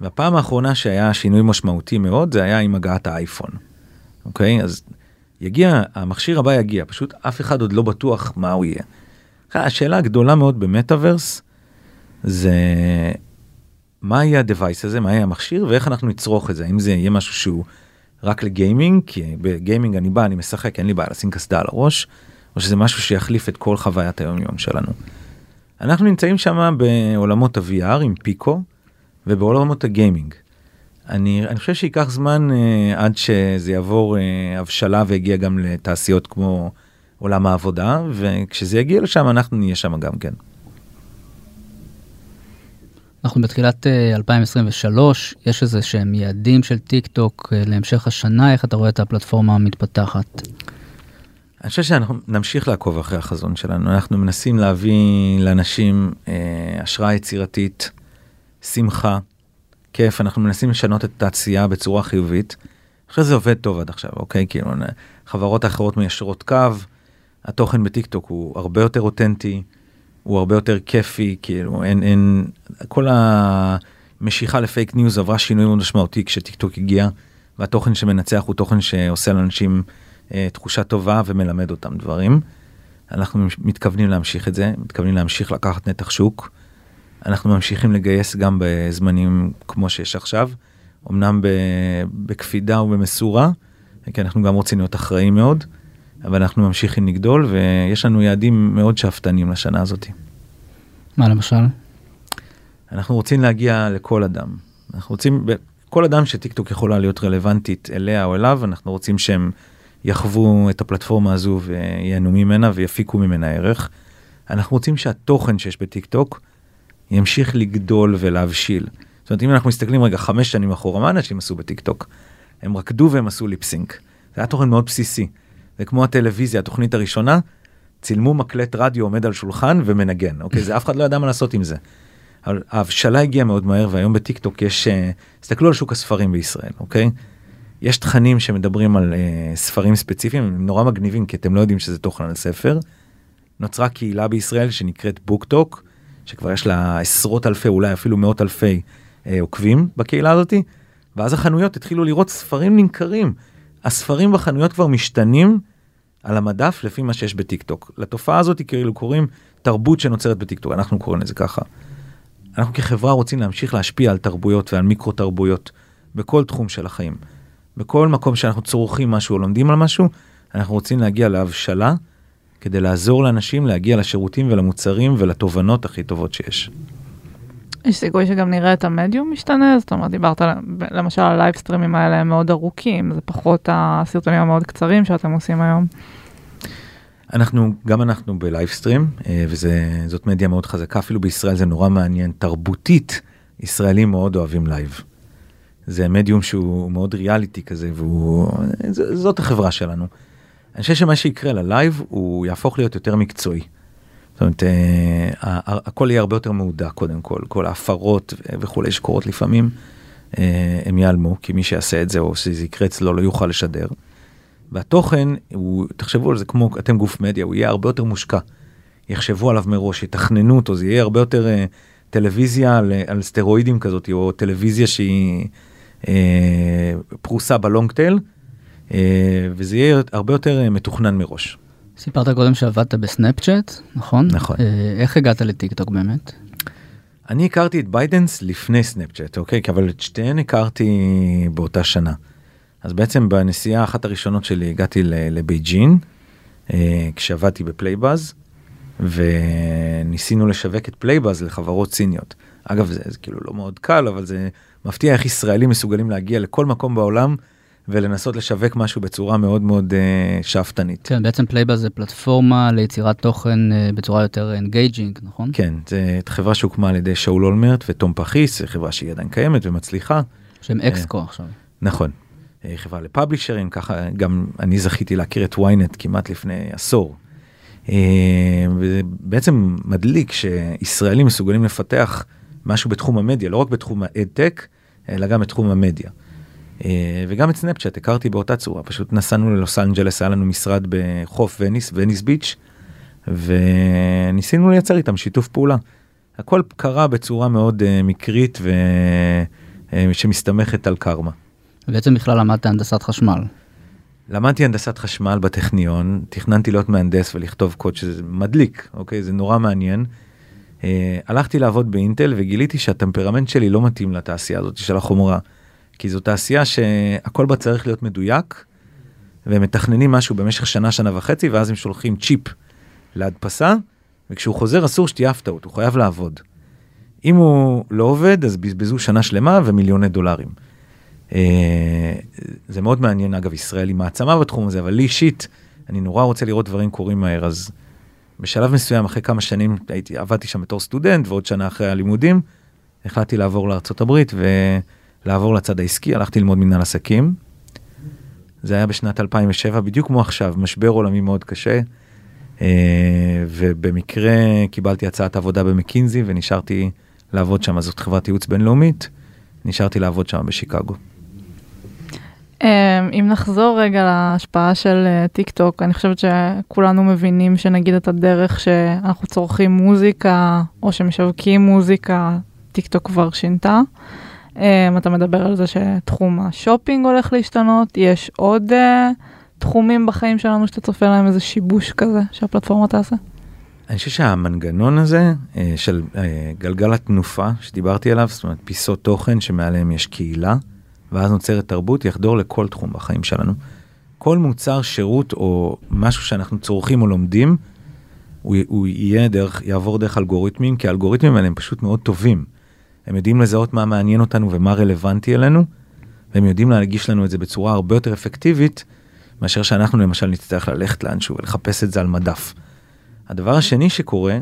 S4: והפעם האחרונה שהיה שינוי משמעותי מאוד, זה היה עם הגעת האייפון. אוקיי? אז יגיע, המכשיר הבא יגיע, פשוט אף אחד עוד לא בטוח מה הוא יהיה. השאלה הגדולה מאוד במטאוורס, זה מה יהיה הדווייס הזה, מה יהיה המכשיר, ואיך אנחנו נצרוך את זה, האם זה יהיה משהו שהוא רק לגיימינג, כי בגיימינג אני בא, אני משחק, אין לי בעיה לשים קסדה על הראש, או שזה משהו שיחליף את כל חוויית היום יום שלנו. אנחנו נמצאים שם בעולמות ה-VR עם פיקו, ובעולמות הגיימינג. אני, אני חושב שייקח זמן אה, עד שזה יעבור אה, הבשלה ויגיע גם לתעשיות כמו עולם העבודה, וכשזה יגיע לשם אנחנו נהיה שם גם כן.
S2: אנחנו בתחילת 2023, יש איזה שהם יעדים של טיק טוק להמשך השנה, איך אתה רואה את הפלטפורמה המתפתחת?
S4: אני חושב שאנחנו נמשיך לעקוב אחרי החזון שלנו, אנחנו מנסים להביא לאנשים אה, השראה יצירתית, שמחה, כיף, אנחנו מנסים לשנות את התעשייה בצורה חיובית. אני חושב שזה עובד טוב עד עכשיו, אוקיי? כאילו, חברות אחרות מיישרות קו, התוכן בטיק טוק הוא הרבה יותר אותנטי, הוא הרבה יותר כיפי, כאילו אין, אין, כל המשיכה לפייק ניוז עברה שינוי מאוד משמעותי כשטיקטוק הגיע, והתוכן שמנצח הוא תוכן שעושה לאנשים אה, תחושה טובה ומלמד אותם דברים. אנחנו מתכוונים להמשיך את זה, מתכוונים להמשיך לקחת נתח שוק. אנחנו ממשיכים לגייס גם בזמנים כמו שיש עכשיו, אמנם בקפידה ובמשורה, כי אנחנו גם רוצים להיות אחראים מאוד, אבל אנחנו ממשיכים לגדול ויש לנו יעדים מאוד שאפתניים לשנה הזאת.
S2: מה למשל?
S4: אנחנו רוצים להגיע לכל אדם. אנחנו רוצים, כל אדם שטיקטוק יכולה להיות רלוונטית אליה או אליו, אנחנו רוצים שהם יחוו את הפלטפורמה הזו וייהנו ממנה ויפיקו ממנה ערך. אנחנו רוצים שהתוכן שיש בטיקטוק ימשיך לגדול ולהבשיל. זאת אומרת, אם אנחנו מסתכלים רגע חמש שנים אחורה, מה אנשים עשו בטיקטוק? הם רקדו והם עשו lip sync. זה היה תוכן מאוד בסיסי. זה כמו הטלוויזיה, התוכנית הראשונה, צילמו מקלט רדיו עומד על שולחן ומנגן, אוקיי? זה אף אחד לא ידע מה לעשות עם זה. אבל ההבשלה הגיעה מאוד מהר, והיום בטיקטוק יש, תסתכלו על שוק הספרים בישראל, אוקיי? יש תכנים שמדברים על אה, ספרים ספציפיים, הם נורא מגניבים, כי אתם לא יודעים שזה תוכן על ספר. נוצרה קהילה בישראל שנקראת בוקטוק, שכבר יש לה עשרות אלפי, אולי אפילו מאות אלפי אה, עוקבים בקהילה הזאתי, ואז החנויות התחילו לראות ספרים נמכרים. הספרים בחנויות כבר משתנים על המדף לפי מה שיש בטיקטוק. לתופעה הזאת כאילו קוראים תרבות שנוצרת בטיקטוק, אנחנו קוראים לזה ככה. אנחנו כחברה רוצים להמשיך להשפיע על תרבויות ועל מיקרו תרבויות בכל תחום של החיים. בכל מקום שאנחנו צורכים משהו או לומדים על משהו, אנחנו רוצים להגיע להבשלה כדי לעזור לאנשים להגיע לשירותים ולמוצרים ולתובנות הכי טובות שיש.
S3: יש סיכוי שגם נראה את המדיום משתנה? זאת אומרת, דיברת למשל על הלייבסטרימים האלה הם מאוד ארוכים, זה פחות הסרטונים המאוד קצרים שאתם עושים היום.
S4: אנחנו, גם אנחנו ב livestream, אה, וזאת מדיה מאוד חזקה, אפילו בישראל זה נורא מעניין, תרבותית, ישראלים מאוד אוהבים לייב. זה מדיום שהוא מאוד ריאליטי כזה, וזאת החברה שלנו. אני חושב שמה שיקרה ללייב, הוא יהפוך להיות יותר מקצועי. זאת אומרת, אה, הכל יהיה הרבה יותר מהודק קודם כל, כל ההפרות וכולי שקורות לפעמים, אה, הם ייעלמו, כי מי שיעשה את זה או שזה יקרה אצלו לא יוכל לשדר. והתוכן, הוא, תחשבו על זה כמו, אתם גוף מדיה, הוא יהיה הרבה יותר מושקע. יחשבו עליו מראש, יתכננו אותו, זה יהיה הרבה יותר uh, טלוויזיה על, על סטרואידים כזאת, או טלוויזיה שהיא uh, פרוסה ב long tail, uh, וזה יהיה הרבה יותר מתוכנן מראש.
S2: סיפרת קודם שעבדת בסנאפצ'אט, נכון?
S4: נכון. Uh,
S2: איך הגעת לטיקטוק באמת?
S4: אני הכרתי את בייטדאנס לפני סנאפצ'אט, אוקיי? אבל את שתיהן הכרתי באותה שנה. אז בעצם בנסיעה אחת הראשונות שלי הגעתי לבייג'ין, אה, כשעבדתי בפלייבאז, וניסינו לשווק את פלייבאז לחברות סיניות. אגב, זה, זה כאילו לא מאוד קל, אבל זה מפתיע איך ישראלים מסוגלים להגיע לכל מקום בעולם ולנסות לשווק משהו בצורה מאוד מאוד uh, שאפתנית.
S2: כן, בעצם פלייבאז זה פלטפורמה ליצירת תוכן uh, בצורה יותר engaging, נכון?
S4: כן, זה חברה שהוקמה על ידי שאול אולמרט ותום פכיס, חברה שהיא עדיין קיימת ומצליחה.
S2: שהם exco uh, עכשיו.
S4: נכון. אה, חברה לפאבלישרים, ככה גם אני זכיתי להכיר את ynet כמעט לפני עשור. אה, וזה בעצם מדליק שישראלים מסוגלים לפתח משהו בתחום המדיה, לא רק בתחום האדטק, אלא גם בתחום המדיה. אה, וגם את סנאפצ'אט הכרתי באותה צורה, פשוט נסענו ללוס אנג'לס, היה לנו משרד בחוף וניס, וניס ביץ', וניסינו לייצר איתם שיתוף פעולה. הכל קרה בצורה מאוד מקרית ושמסתמכת על קרמה.
S2: ובעצם בכלל למדת הנדסת חשמל.
S4: למדתי הנדסת חשמל בטכניון, תכננתי להיות מהנדס ולכתוב קוד שזה מדליק, אוקיי? זה נורא מעניין. Uh, הלכתי לעבוד באינטל וגיליתי שהטמפרמנט שלי לא מתאים לתעשייה הזאת של החומרה. כי זו תעשייה שהכל בה צריך להיות מדויק, והם מתכננים משהו במשך שנה, שנה וחצי, ואז הם שולחים צ'יפ להדפסה, וכשהוא חוזר אסור שתהיה הפתעות, הוא חייב לעבוד. אם הוא לא עובד, אז בזבזו שנה שלמה ומיליוני דולרים. אה, זה מאוד מעניין, אגב, ישראל היא מעצמה בתחום הזה, אבל לי אישית, אני נורא רוצה לראות דברים קורים מהר, אז בשלב מסוים, אחרי כמה שנים, הייתי, עבדתי שם בתור סטודנט, ועוד שנה אחרי הלימודים, החלטתי לעבור לארה"ב ולעבור לצד העסקי, הלכתי ללמוד מנהל עסקים. זה היה בשנת 2007, בדיוק כמו עכשיו, משבר עולמי מאוד קשה, אה, ובמקרה קיבלתי הצעת עבודה במקינזי ונשארתי לעבוד שם, זאת חברת ייעוץ בינלאומית, נשארתי לעבוד שם בשיקגו.
S3: אמ, אם נחזור רגע להשפעה של אה, טיק טוק, אני חושבת שכולנו מבינים שנגיד את הדרך שאנחנו צורכים מוזיקה, או שמשווקים מוזיקה, טיק טוק כבר שינתה. אמ, אתה מדבר על זה שתחום השופינג הולך להשתנות, יש עוד אה, תחומים בחיים שלנו שאתה צופה להם איזה שיבוש כזה שהפלטפורמה תעשה?
S4: אני חושב שהמנגנון הזה אה, של אה, גלגל התנופה שדיברתי עליו, זאת אומרת פיסות תוכן שמעליהם יש קהילה, ואז נוצרת תרבות, יחדור לכל תחום בחיים שלנו. כל מוצר, שירות או משהו שאנחנו צורכים או לומדים, הוא, הוא יהיה דרך, יעבור דרך אלגוריתמים, כי האלגוריתמים האלה הם פשוט מאוד טובים. הם יודעים לזהות מה מעניין אותנו ומה רלוונטי אלינו, והם יודעים להגיש לנו את זה בצורה הרבה יותר אפקטיבית, מאשר שאנחנו למשל נצטרך ללכת לאנשהו ולחפש את זה על מדף. הדבר השני שקורה,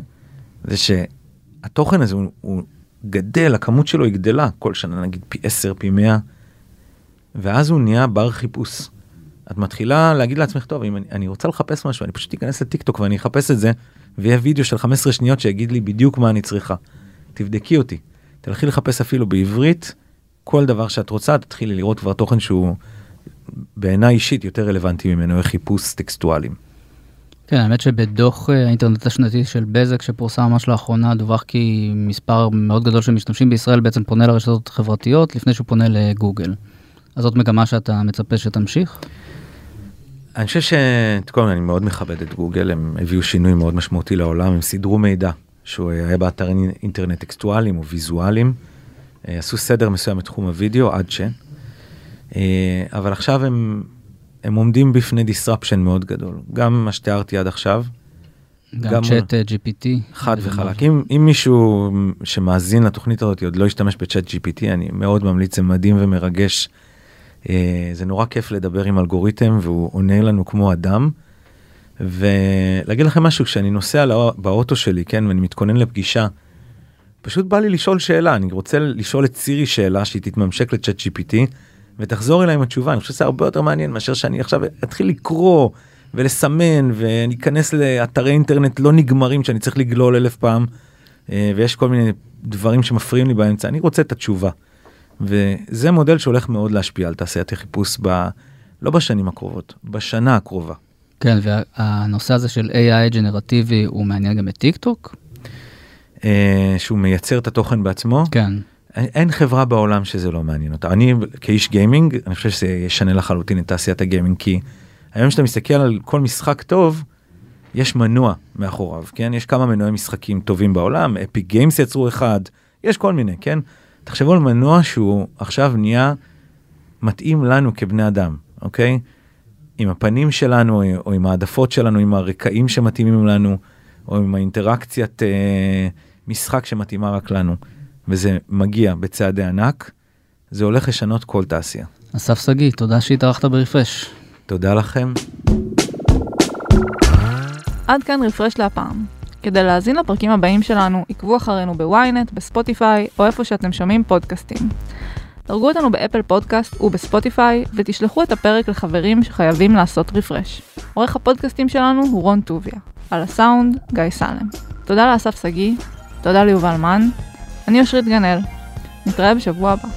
S4: זה שהתוכן הזה הוא, הוא גדל, הכמות שלו היא גדלה כל שנה, נגיד פי 10, פי 100, ואז הוא נהיה בר חיפוש. את מתחילה להגיד לעצמך, טוב, אם אני, אני רוצה לחפש משהו, אני פשוט אכנס לטיק טוק ואני אחפש את זה, ויהיה וידאו של 15 שניות שיגיד לי בדיוק מה אני צריכה. תבדקי אותי. תלכי לחפש אפילו בעברית, כל דבר שאת רוצה, תתחילי לראות כבר תוכן שהוא בעיניי אישית יותר רלוונטי ממנו, חיפוש טקסטואלים.
S2: כן, האמת שבדוח אה, האינטרנט השנתי של בזק שפורסם ממש לאחרונה, דווח כי מספר מאוד גדול של משתמשים בישראל בעצם פונה לרשתות החברתיות לפני שהוא פונה לגוגל. אז זאת מגמה שאתה מצפה שתמשיך?
S4: אני חושב שקודם אני מאוד מכבד את גוגל, הם הביאו שינוי מאוד משמעותי לעולם, הם סידרו מידע שהוא היה באתרי אינטרנט טקסטואליים או ויזואליים, אה, עשו סדר מסוים בתחום הוידאו עד ש... אה, אבל עכשיו הם, הם עומדים בפני disruption מאוד גדול, גם מה שתיארתי עד עכשיו.
S2: גם צ'אט אה, GPT.
S4: חד וחלק. אם, אם מישהו שמאזין לתוכנית הזאת עוד לא ישתמש בצ'אט GPT, אני מאוד ממליץ, זה מדהים ומרגש. זה נורא כיף לדבר עם אלגוריתם והוא עונה לנו כמו אדם. ולהגיד לכם משהו, כשאני נוסע באוטו שלי, כן, ואני מתכונן לפגישה, פשוט בא לי לשאול שאלה, אני רוצה לשאול את סירי שאלה שהיא תתממשק לצ'אט GPT, ותחזור אליי עם התשובה, אני חושב שזה הרבה יותר מעניין מאשר שאני עכשיו אתחיל לקרוא ולסמן ואני אכנס לאתרי אינטרנט לא נגמרים שאני צריך לגלול אלף פעם, אה, ויש כל מיני דברים שמפריעים לי באמצע, אני רוצה את התשובה. וזה מודל שהולך מאוד להשפיע על תעשיית החיפוש ב... לא בשנים הקרובות, בשנה הקרובה.
S2: כן, והנושא הזה של AI גנרטיבי הוא מעניין גם את טיק טוק?
S4: אה, שהוא מייצר את התוכן בעצמו?
S2: כן.
S4: אין חברה בעולם שזה לא מעניין אותה. אני כאיש gaming, אני חושב שזה ישנה לחלוטין את תעשיית ה gaming, כי היום שאתה מסתכל על כל משחק טוב, יש מנוע מאחוריו, כן? יש כמה מנועי משחקים טובים בעולם, Epic Games יצרו אחד, יש כל מיני, כן? תחשבו על מנוע שהוא עכשיו נהיה מתאים לנו כבני אדם, אוקיי? עם הפנים שלנו, או עם העדפות שלנו, עם הרקעים שמתאימים לנו, או עם האינטראקציית אה, משחק שמתאימה רק לנו. וזה מגיע בצעדי ענק, זה הולך לשנות כל תעשייה.
S2: אסף שגיא, תודה שהתארחת ברפרש.
S4: תודה לכם.
S3: עד כאן רפרש להפעם. כדי להאזין לפרקים הבאים שלנו, עקבו אחרינו ב-ynet, בספוטיפיי, או איפה שאתם שומעים פודקאסטים. דרגו אותנו באפל פודקאסט ובספוטיפיי, ותשלחו את הפרק לחברים שחייבים לעשות refresh. עורך הפודקאסטים שלנו הוא רון טוביה. על הסאונד, גיא סלם. תודה לאסף שגיא, תודה ליובל מן, אני אושרית גנאל. נתראה בשבוע הבא.